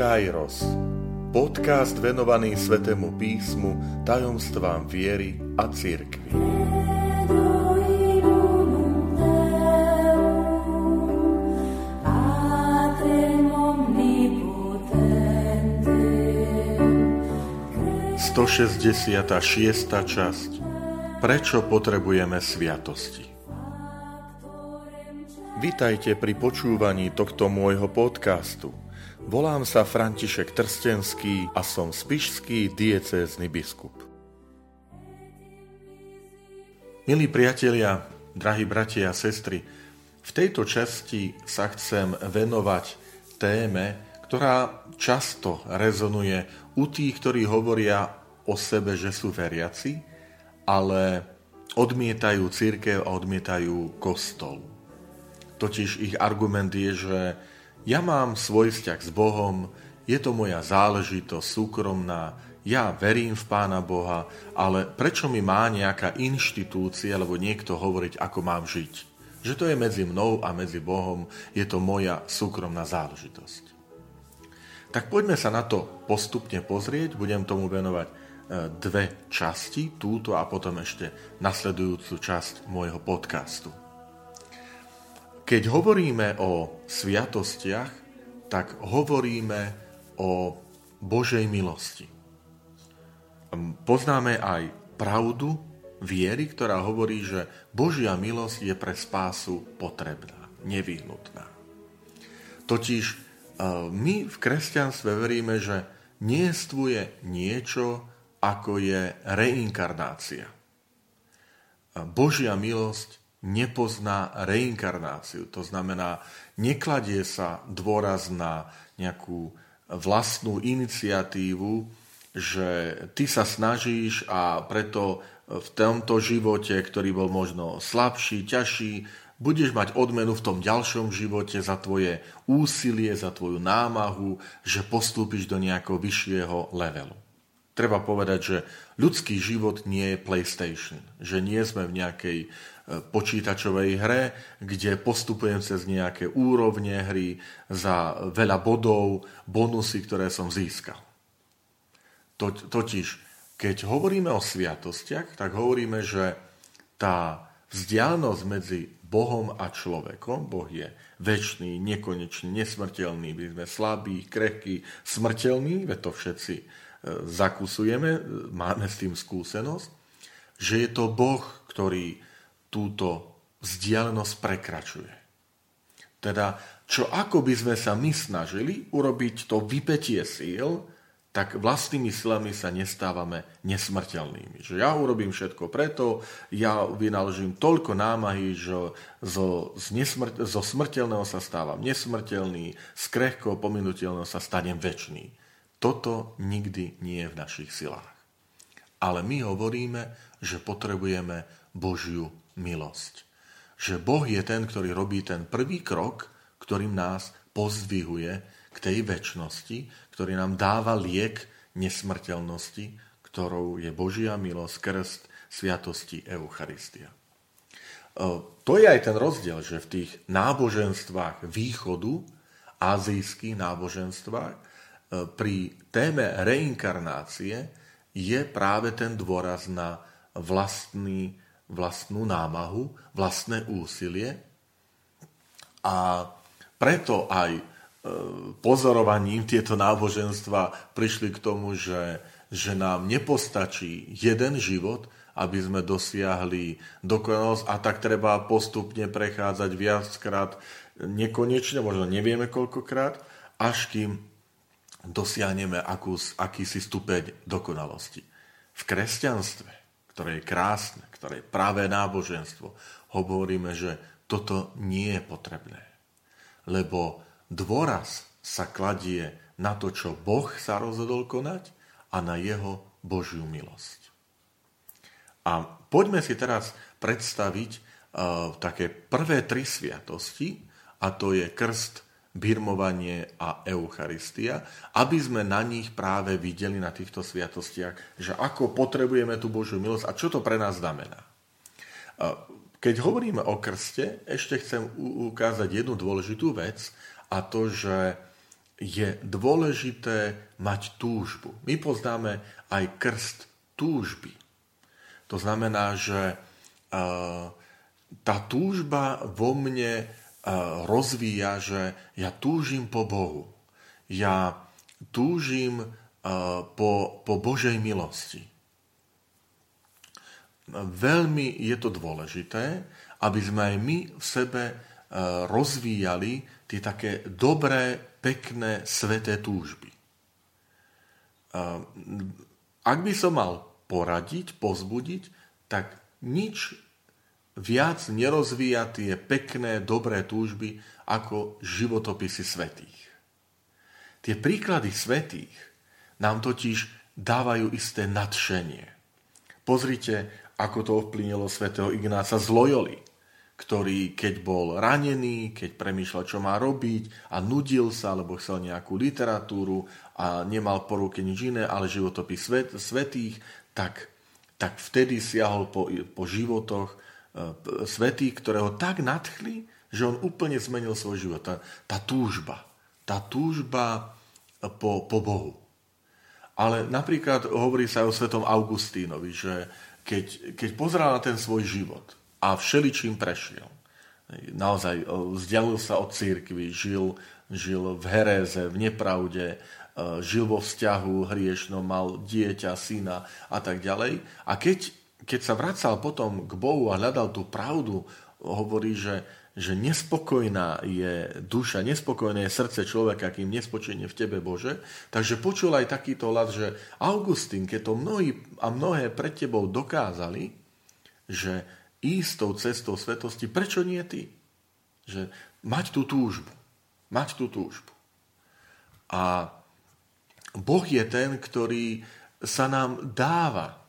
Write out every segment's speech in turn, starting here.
Kairos. Podcast venovaný Svetému písmu, tajomstvám viery a cirkvi. Sto šiesta časť Prečo potrebujeme sviatosti? Vítajte pri počúvaní tohto môjho podcastu – Volám sa František Trstenský a som spišský diecézny biskup. Milí priatelia, drahí bratia a sestry, v tejto časti sa chcem venovať téme, ktorá často rezonuje u tých, ktorí hovoria o sebe, že sú veriaci, ale odmietajú církev a odmietajú kostol. Totiž ich argument je, že ja mám svoj vzťah s Bohom, je to moja záležitosť súkromná, ja verím v Pána Boha, ale prečo mi má nejaká inštitúcia alebo niekto hovoriť, ako mám žiť? Že to je medzi mnou a medzi Bohom, je to moja súkromná záležitosť. Tak poďme sa na to postupne pozrieť, budem tomu venovať e, dve časti, túto a potom ešte nasledujúcu časť môjho podcastu. Keď hovoríme o sviatostiach, tak hovoríme o Božej milosti. Poznáme aj pravdu viery, ktorá hovorí, že Božia milosť je pre spásu potrebná, nevyhnutná. Totiž e, my v kresťanstve veríme, že niestvuje niečo, ako je reinkarnácia. Božia milosť nepozná reinkarnáciu. To znamená, nekladie sa dôraz na nejakú vlastnú iniciatívu, že ty sa snažíš a preto v tomto živote, ktorý bol možno slabší, ťažší, budeš mať odmenu v tom ďalšom živote za tvoje úsilie, za tvoju námahu, že postúpiš do nejakého vyššieho levelu. Treba povedať, že ľudský život nie je PlayStation, že nie sme v nejakej počítačovej hre, kde postupujem cez nejaké úrovne hry za veľa bodov, bonusy, ktoré som získal. Totiž, keď hovoríme o sviatostiach, tak hovoríme, že tá vzdialenosť medzi Bohom a človekom, Boh je väčší, nekonečný, nesmrteľný, my sme slabí, krehkí, smrteľní, veď to všetci e, zakusujeme, máme s tým skúsenosť, že je to Boh, ktorý túto vzdialenosť prekračuje. Teda, čo ako by sme sa my snažili urobiť to vypetie síl, tak vlastnými silami sa nestávame nesmrteľnými. Že ja urobím všetko preto, ja vynaložím toľko námahy, že zo, z nesmr- zo smrteľného sa stávam nesmrteľný, z krehkého pominuteľného sa stanem väčší. Toto nikdy nie je v našich silách. Ale my hovoríme, že potrebujeme Božiu milosť. Že Boh je ten, ktorý robí ten prvý krok, ktorým nás pozdvihuje k tej väčšnosti, ktorý nám dáva liek nesmrteľnosti, ktorou je Božia milosť, krst, sviatosti, Eucharistia. E, to je aj ten rozdiel, že v tých náboženstvách východu, azijských náboženstvách, pri téme reinkarnácie je práve ten dôraz na vlastný vlastnú námahu, vlastné úsilie. A preto aj e, pozorovaním tieto náboženstva prišli k tomu, že, že nám nepostačí jeden život, aby sme dosiahli dokonalosť. A tak treba postupne prechádzať viackrát nekonečne, možno nevieme koľkokrát, až kým dosiahneme akús, akýsi stupeň dokonalosti. V kresťanstve ktoré je krásne, ktoré je práve náboženstvo, hovoríme, že toto nie je potrebné. Lebo dôraz sa kladie na to, čo Boh sa rozhodol konať a na jeho Božiu milosť. A poďme si teraz predstaviť uh, také prvé tri sviatosti, a to je krst, birmovanie a Eucharistia, aby sme na nich práve videli na týchto sviatostiach, že ako potrebujeme tú Božiu milosť a čo to pre nás znamená. Keď hovoríme o krste, ešte chcem ukázať jednu dôležitú vec a to, že je dôležité mať túžbu. My poznáme aj krst túžby. To znamená, že tá túžba vo mne rozvíja, že ja túžim po Bohu. Ja túžim po, po Božej milosti. Veľmi je to dôležité, aby sme aj my v sebe rozvíjali tie také dobré, pekné, sveté túžby. Ak by som mal poradiť, pozbudiť, tak nič viac nerozvíja tie pekné, dobré túžby ako životopisy svetých. Tie príklady svetých nám totiž dávajú isté nadšenie. Pozrite, ako to ovplynilo svätého Ignáca z Loyoli ktorý keď bol ranený, keď premýšľal, čo má robiť a nudil sa, alebo chcel nejakú literatúru a nemal po ruke nič iné, ale životopis svet, svetých, tak, tak vtedy siahol po, po životoch svetých, ktoré ho tak nadchli, že on úplne zmenil svoj život. Tá, tá túžba, tá túžba po, po Bohu. Ale napríklad hovorí sa aj o svetom Augustínovi, že keď, keď pozrel na ten svoj život, a všeličím prešiel. Naozaj vzdialil sa od církvy, žil, žil v heréze, v nepravde, žil vo vzťahu hriešnom, mal dieťa, syna a tak ďalej. A keď, keď sa vracal potom k Bohu a hľadal tú pravdu, hovorí, že, že nespokojná je duša, nespokojné je srdce človeka, kým nespočenie v tebe Bože. Takže počul aj takýto hlas, že Augustín, keď to mnohí a mnohé pred tebou dokázali, že ísť tou cestou svetosti, prečo nie ty? Že mať tú túžbu. Mať tú túžbu. A Boh je ten, ktorý sa nám dáva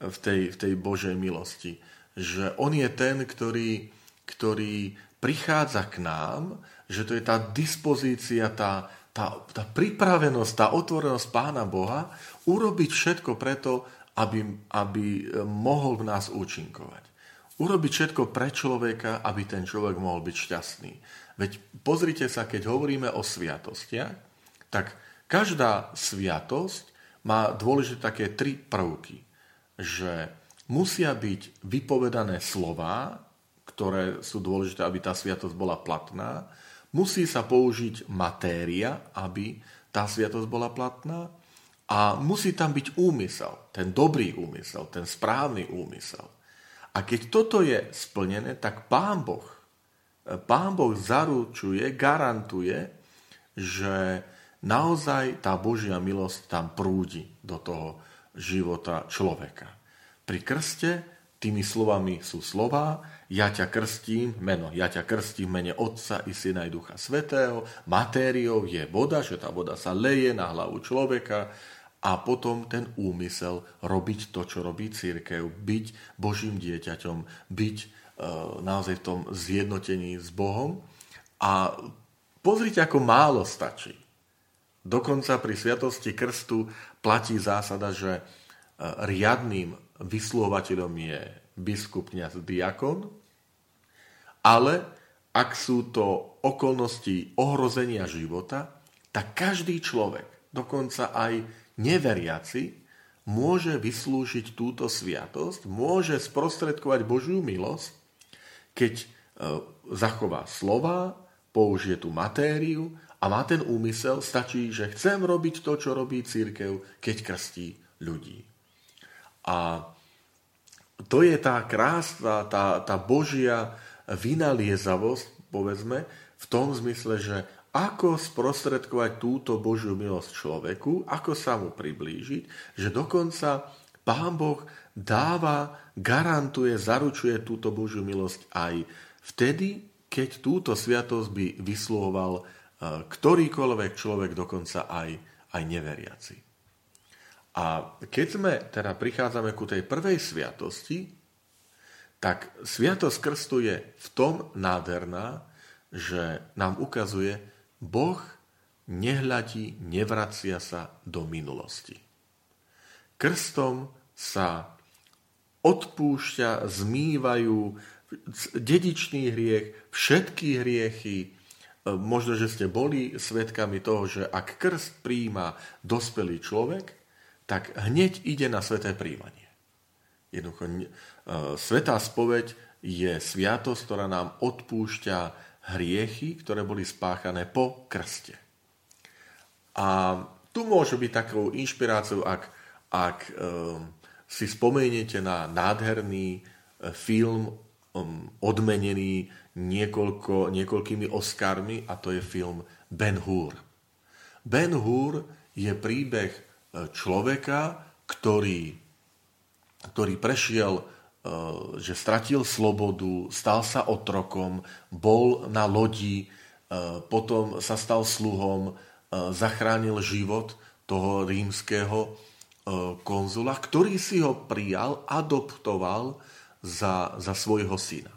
v tej, v tej Božej milosti. Že On je ten, ktorý, ktorý prichádza k nám, že to je tá dispozícia, tá, tá, tá pripravenosť, tá otvorenosť Pána Boha urobiť všetko preto, aby, aby mohol v nás účinkovať urobiť všetko pre človeka, aby ten človek mohol byť šťastný. Veď pozrite sa, keď hovoríme o sviatostiach, tak každá sviatosť má dôležité také tri prvky. Že musia byť vypovedané slova, ktoré sú dôležité, aby tá sviatosť bola platná. Musí sa použiť matéria, aby tá sviatosť bola platná. A musí tam byť úmysel, ten dobrý úmysel, ten správny úmysel. A keď toto je splnené, tak Pán Boh, Pán Boh zaručuje, garantuje, že naozaj tá Božia milosť tam prúdi do toho života človeka. Pri krste tými slovami sú slova, ja ťa krstím, meno, ja ťa krstím mene Otca i Syna i Ducha Svetého, matériou je voda, že tá voda sa leje na hlavu človeka, a potom ten úmysel robiť to, čo robí církev, byť Božím dieťaťom, byť e, naozaj v tom zjednotení s Bohom. A pozrite, ako málo stačí. Dokonca pri sviatosti krstu platí zásada, že e, riadným vyslovateľom je biskup kniaz diakon, ale ak sú to okolnosti ohrozenia života, tak každý človek, dokonca aj neveriaci môže vyslúžiť túto sviatosť, môže sprostredkovať Božiu milosť, keď e, zachová slova, použije tú matériu a má ten úmysel, stačí, že chcem robiť to, čo robí církev, keď krstí ľudí. A to je tá krásna, tá, tá Božia vynaliezavosť, povedzme, v tom zmysle, že ako sprostredkovať túto Božiu milosť človeku, ako sa mu priblížiť, že dokonca Pán Boh dáva, garantuje, zaručuje túto Božiu milosť aj vtedy, keď túto sviatosť by vyslovoval ktorýkoľvek človek, dokonca aj, aj neveriaci. A keď sme teda prichádzame ku tej prvej sviatosti, tak sviatosť krstu je v tom nádherná, že nám ukazuje, Boh nehľadí, nevracia sa do minulosti. Krstom sa odpúšťa, zmývajú dedičný hriech, všetky hriechy, možno, že ste boli svedkami toho, že ak krst príjma dospelý človek, tak hneď ide na sveté príjmanie. Jednoducho, e, svetá spoveď je sviatosť, ktorá nám odpúšťa hriechy, ktoré boli spáchané po krste. A tu môže byť takou inšpiráciou, ak, ak um, si spomeniete na nádherný film um, odmenený niekoľko, niekoľkými Oscarmi a to je film Ben Hur. Ben Hur je príbeh e, človeka, ktorý, ktorý prešiel, e, že stratil slobodu, stal sa otrokom, bol na lodi, e, potom sa stal sluhom, zachránil život toho rímskeho konzula, ktorý si ho prijal, adoptoval za, za svojho syna.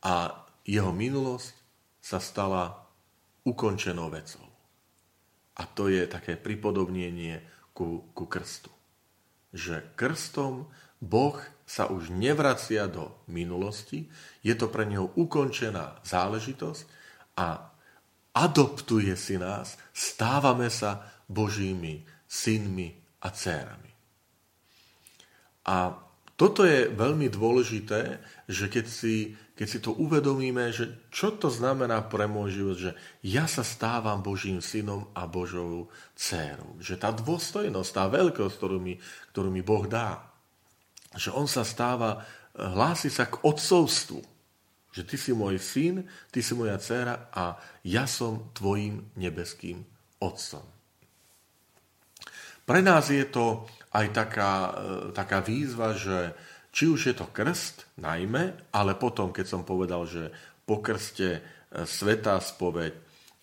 A jeho minulosť sa stala ukončenou vecou. A to je také pripodobnenie ku, ku krstu. Že krstom Boh sa už nevracia do minulosti, je to pre neho ukončená záležitosť a adoptuje si nás, stávame sa Božími synmi a dcérami. A toto je veľmi dôležité, že keď si, keď si to uvedomíme, že čo to znamená pre môj život, že ja sa stávam Božím synom a Božou dcérou. Že tá dôstojnosť, tá veľkosť, ktorú mi, ktorú mi Boh dá, že on sa stáva, hlási sa k odcovstvu. Že ty si môj syn, ty si moja dcéra a ja som tvojim nebeským otcom. Pre nás je to aj taká, e, taká výzva, že či už je to krst najmä, ale potom, keď som povedal, že po krste e, svetá spoveď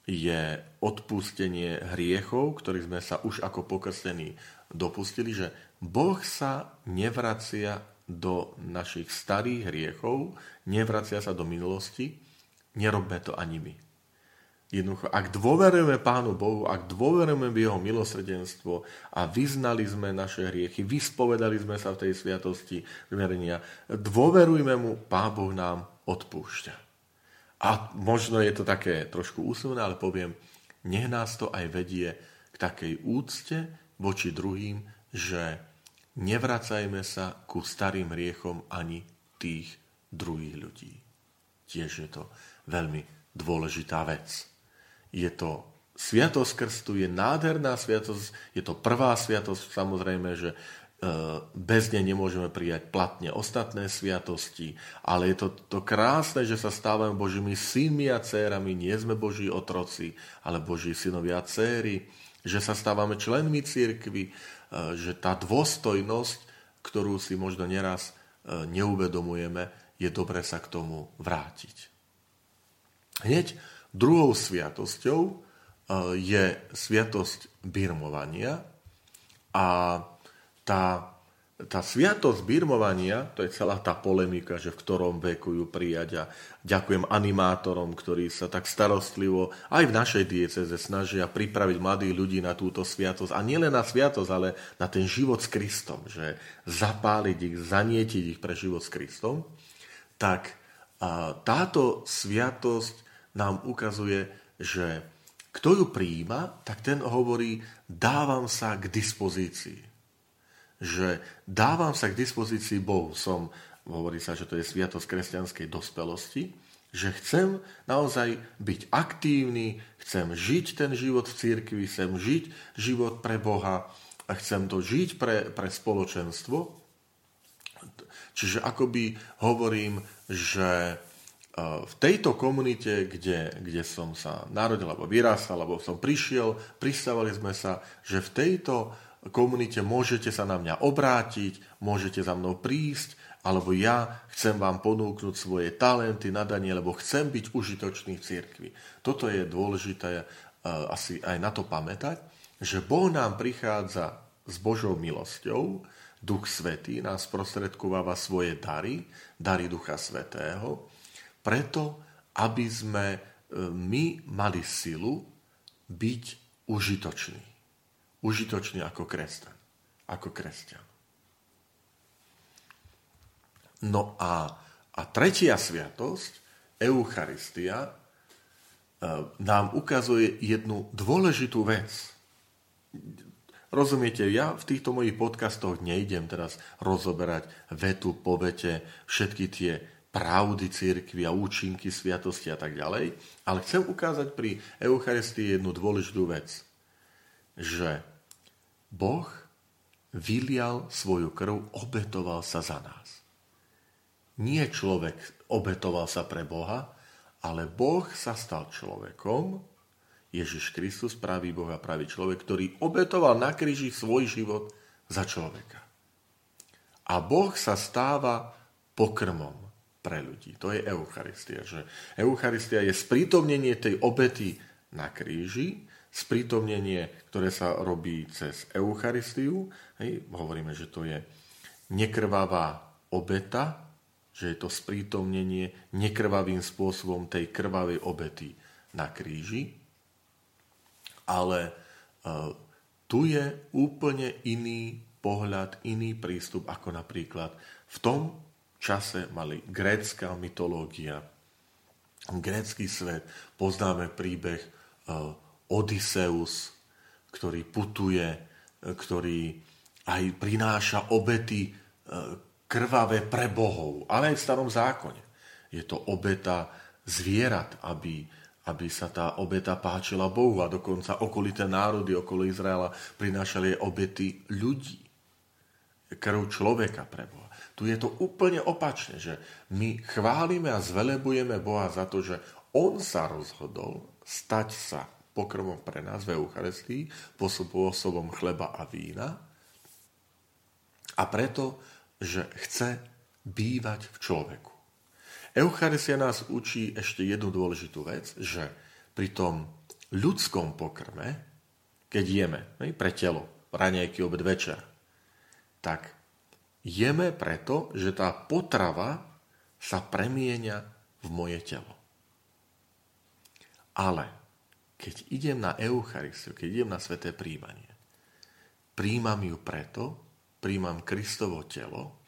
je odpustenie hriechov, ktorých sme sa už ako pokrstení dopustili, že Boh sa nevracia do našich starých hriechov, nevracia sa do minulosti, nerobme to ani my. Jednoducho, ak dôverujeme Pánu Bohu, ak dôverujeme v Jeho milosrdenstvo a vyznali sme naše hriechy, vyspovedali sme sa v tej sviatosti zmierenia, dôverujme Mu, Pán Boh nám odpúšťa. A možno je to také trošku úsmevné, ale poviem, nech nás to aj vedie k takej úcte voči druhým, že nevracajme sa ku starým hriechom ani tých druhých ľudí. Tiež je to veľmi dôležitá vec. Je to Sviatosť krstu je nádherná sviatosť, je to prvá sviatosť, samozrejme, že e, bez nej nemôžeme prijať platne ostatné sviatosti, ale je to, to krásne, že sa stávame Božími synmi a dcérami, nie sme Boží otroci, ale Boží synovia a céry, že sa stávame členmi církvy, e, že tá dôstojnosť, ktorú si možno neraz e, neuvedomujeme, je dobre sa k tomu vrátiť. Hneď Druhou sviatosťou e, je sviatosť birmovania a tá, tá sviatosť birmovania, to je celá tá polemika, že v ktorom veku ju prijať a ďakujem animátorom, ktorí sa tak starostlivo aj v našej dieceze snažia pripraviť mladých ľudí na túto sviatosť. A nielen na sviatosť, ale na ten život s Kristom, že zapáliť ich, zanietiť ich pre život s Kristom, tak táto sviatosť nám ukazuje, že kto ju prijíma, tak ten hovorí, dávam sa k dispozícii. Že dávam sa k dispozícii Bohu. Som, hovorí sa, že to je sviatosť kresťanskej dospelosti, že chcem naozaj byť aktívny, chcem žiť ten život v cirkvi, chcem žiť život pre Boha a chcem to žiť pre, pre spoločenstvo. Čiže akoby hovorím, že v tejto komunite, kde, kde som sa narodil, alebo vyrástal, alebo som prišiel, pristávali sme sa, že v tejto komunite môžete sa na mňa obrátiť, môžete za mnou prísť, alebo ja chcem vám ponúknuť svoje talenty, nadanie, lebo chcem byť užitočný v cirkvi. Toto je dôležité uh, asi aj na to pamätať, že Boh nám prichádza s Božou milosťou, Duch Svetý nás prostredkováva svoje dary, dary Ducha Svetého, preto, aby sme e, my mali silu byť užitoční. Užitoční ako kresťan. Ako kresťan. No a, a tretia sviatosť, Eucharistia, nám ukazuje jednu dôležitú vec. Rozumiete, ja v týchto mojich podcastoch nejdem teraz rozoberať vetu po vete, všetky tie pravdy církvy a účinky sviatosti a tak ďalej, ale chcem ukázať pri Eucharistii jednu dôležitú vec, že Boh vylial svoju krv, obetoval sa za nás. Nie človek obetoval sa pre Boha, ale Boh sa stal človekom, Ježiš Kristus, pravý Boh a pravý človek, ktorý obetoval na kríži svoj život za človeka. A Boh sa stáva pokrmom pre ľudí. To je Eucharistia. Že Eucharistia je sprítomnenie tej obety na kríži, sprítomnenie, ktoré sa robí cez Eucharistiu. Hej, hovoríme, že to je nekrvavá obeta, že je to sprítomnenie nekrvavým spôsobom tej krvavej obety na kríži. Ale e, tu je úplne iný pohľad, iný prístup, ako napríklad v tom čase mali grécka mytológia, grécky svet. Poznáme príbeh e, Odysseus, ktorý putuje, e, ktorý aj prináša obety krvavé pre bohov, ale aj v starom zákone. Je to obeta zvierat, aby, aby sa tá obeta páčila Bohu a dokonca okolité národy okolo Izraela prinášali obety ľudí. Krv človeka pre Boha. Tu je to úplne opačne, že my chválime a zvelebujeme Boha za to, že On sa rozhodol stať sa pokrmom pre nás v Eucharistii, spôsobom chleba a vína. A preto že chce bývať v človeku. Eucharistia nás učí ešte jednu dôležitú vec, že pri tom ľudskom pokrme, keď jeme pre telo, raňajky, obed, večer, tak jeme preto, že tá potrava sa premieňa v moje telo. Ale keď idem na Eucharistiu, keď idem na sveté príjmanie, príjmam ju preto, príjmam Kristovo telo,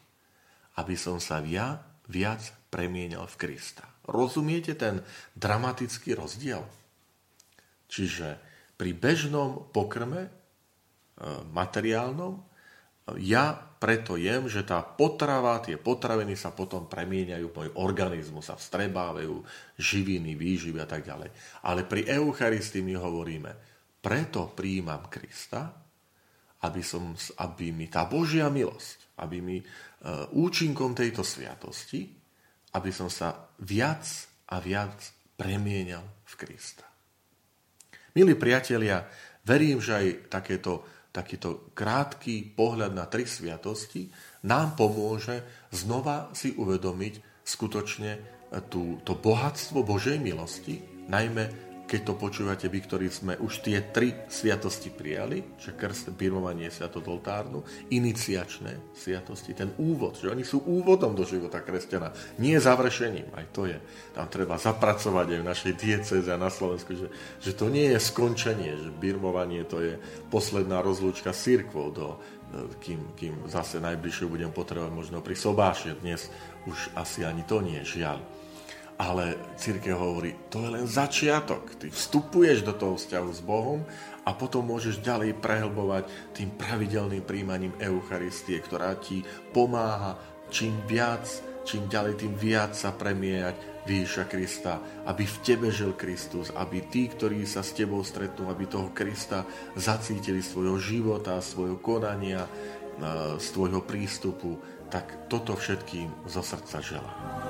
aby som sa ja viac premienial v Krista. Rozumiete ten dramatický rozdiel? Čiže pri bežnom pokrme, e, materiálnom, ja preto jem, že tá potrava, tie potraviny sa potom premieňajú, môj organizmus sa vstrebávajú, živiny, výživy a tak ďalej. Ale pri Eucharistii my hovoríme, preto príjmam Krista, aby, som, aby mi tá Božia milosť, aby mi e, účinkom tejto sviatosti, aby som sa viac a viac premienial v Krista. Milí priatelia, verím, že aj takéto, takýto krátky pohľad na tri sviatosti nám pomôže znova si uvedomiť skutočne tú, to bohatstvo Božej milosti, najmä keď to počúvate vy, ktorí sme už tie tri sviatosti prijali, že krst, birmovanie, sviatodoltárnu, iniciačné sviatosti, ten úvod, že oni sú úvodom do života kresťana, nie završením, aj to je. Tam treba zapracovať aj v našej dieceze a na Slovensku, že, že to nie je skončenie, že birmovanie to je posledná rozlúčka s církvou, do, kým, kým zase najbližšie budem potrebovať možno pri sobáši. Dnes už asi ani to nie, žiaľ. Ale církev hovorí, to je len začiatok. Ty vstupuješ do toho vzťahu s Bohom a potom môžeš ďalej prehlbovať tým pravidelným príjmaním Eucharistie, ktorá ti pomáha čím viac, čím ďalej, tým viac sa premieňať Ježiša Krista, aby v tebe žil Kristus, aby tí, ktorí sa s tebou stretnú, aby toho Krista zacítili svojho života, svojho konania, z tvojho prístupu, tak toto všetkým zo srdca želám.